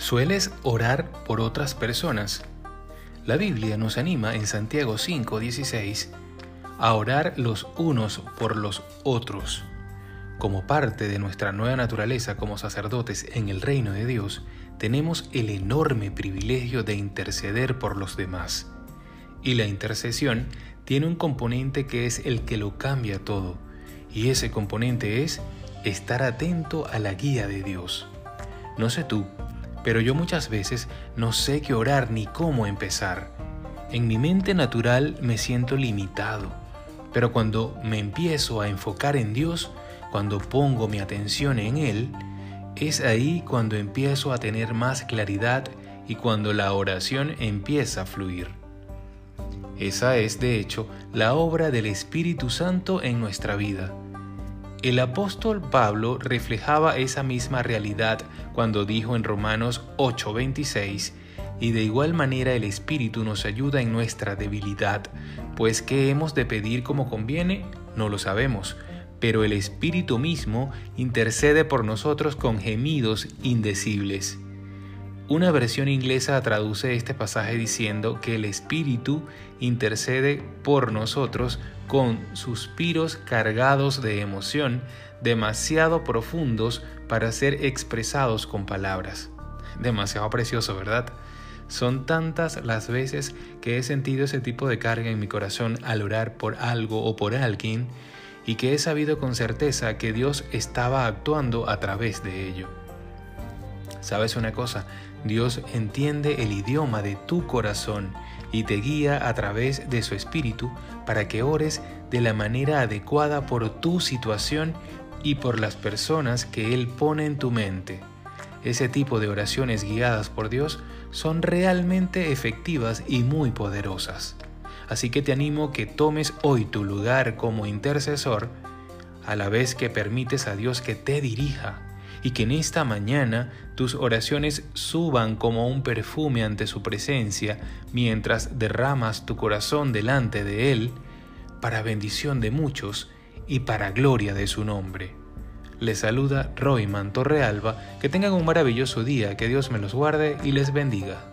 ¿Sueles orar por otras personas? La Biblia nos anima en Santiago 5:16 a orar los unos por los otros. Como parte de nuestra nueva naturaleza como sacerdotes en el reino de Dios, tenemos el enorme privilegio de interceder por los demás. Y la intercesión tiene un componente que es el que lo cambia todo, y ese componente es estar atento a la guía de Dios. No sé tú, pero yo muchas veces no sé qué orar ni cómo empezar. En mi mente natural me siento limitado, pero cuando me empiezo a enfocar en Dios, cuando pongo mi atención en Él, es ahí cuando empiezo a tener más claridad y cuando la oración empieza a fluir. Esa es, de hecho, la obra del Espíritu Santo en nuestra vida. El apóstol Pablo reflejaba esa misma realidad cuando dijo en Romanos 8:26, y de igual manera el Espíritu nos ayuda en nuestra debilidad, pues ¿qué hemos de pedir como conviene? No lo sabemos, pero el Espíritu mismo intercede por nosotros con gemidos indecibles. Una versión inglesa traduce este pasaje diciendo que el Espíritu intercede por nosotros con suspiros cargados de emoción demasiado profundos para ser expresados con palabras. Demasiado precioso, ¿verdad? Son tantas las veces que he sentido ese tipo de carga en mi corazón al orar por algo o por alguien y que he sabido con certeza que Dios estaba actuando a través de ello. ¿Sabes una cosa? Dios entiende el idioma de tu corazón y te guía a través de su espíritu para que ores de la manera adecuada por tu situación y por las personas que Él pone en tu mente. Ese tipo de oraciones guiadas por Dios son realmente efectivas y muy poderosas. Así que te animo que tomes hoy tu lugar como intercesor a la vez que permites a Dios que te dirija y que en esta mañana tus oraciones suban como un perfume ante su presencia mientras derramas tu corazón delante de Él para bendición de muchos y para gloria de su nombre. Les saluda Royman Torrealba, que tengan un maravilloso día, que Dios me los guarde y les bendiga.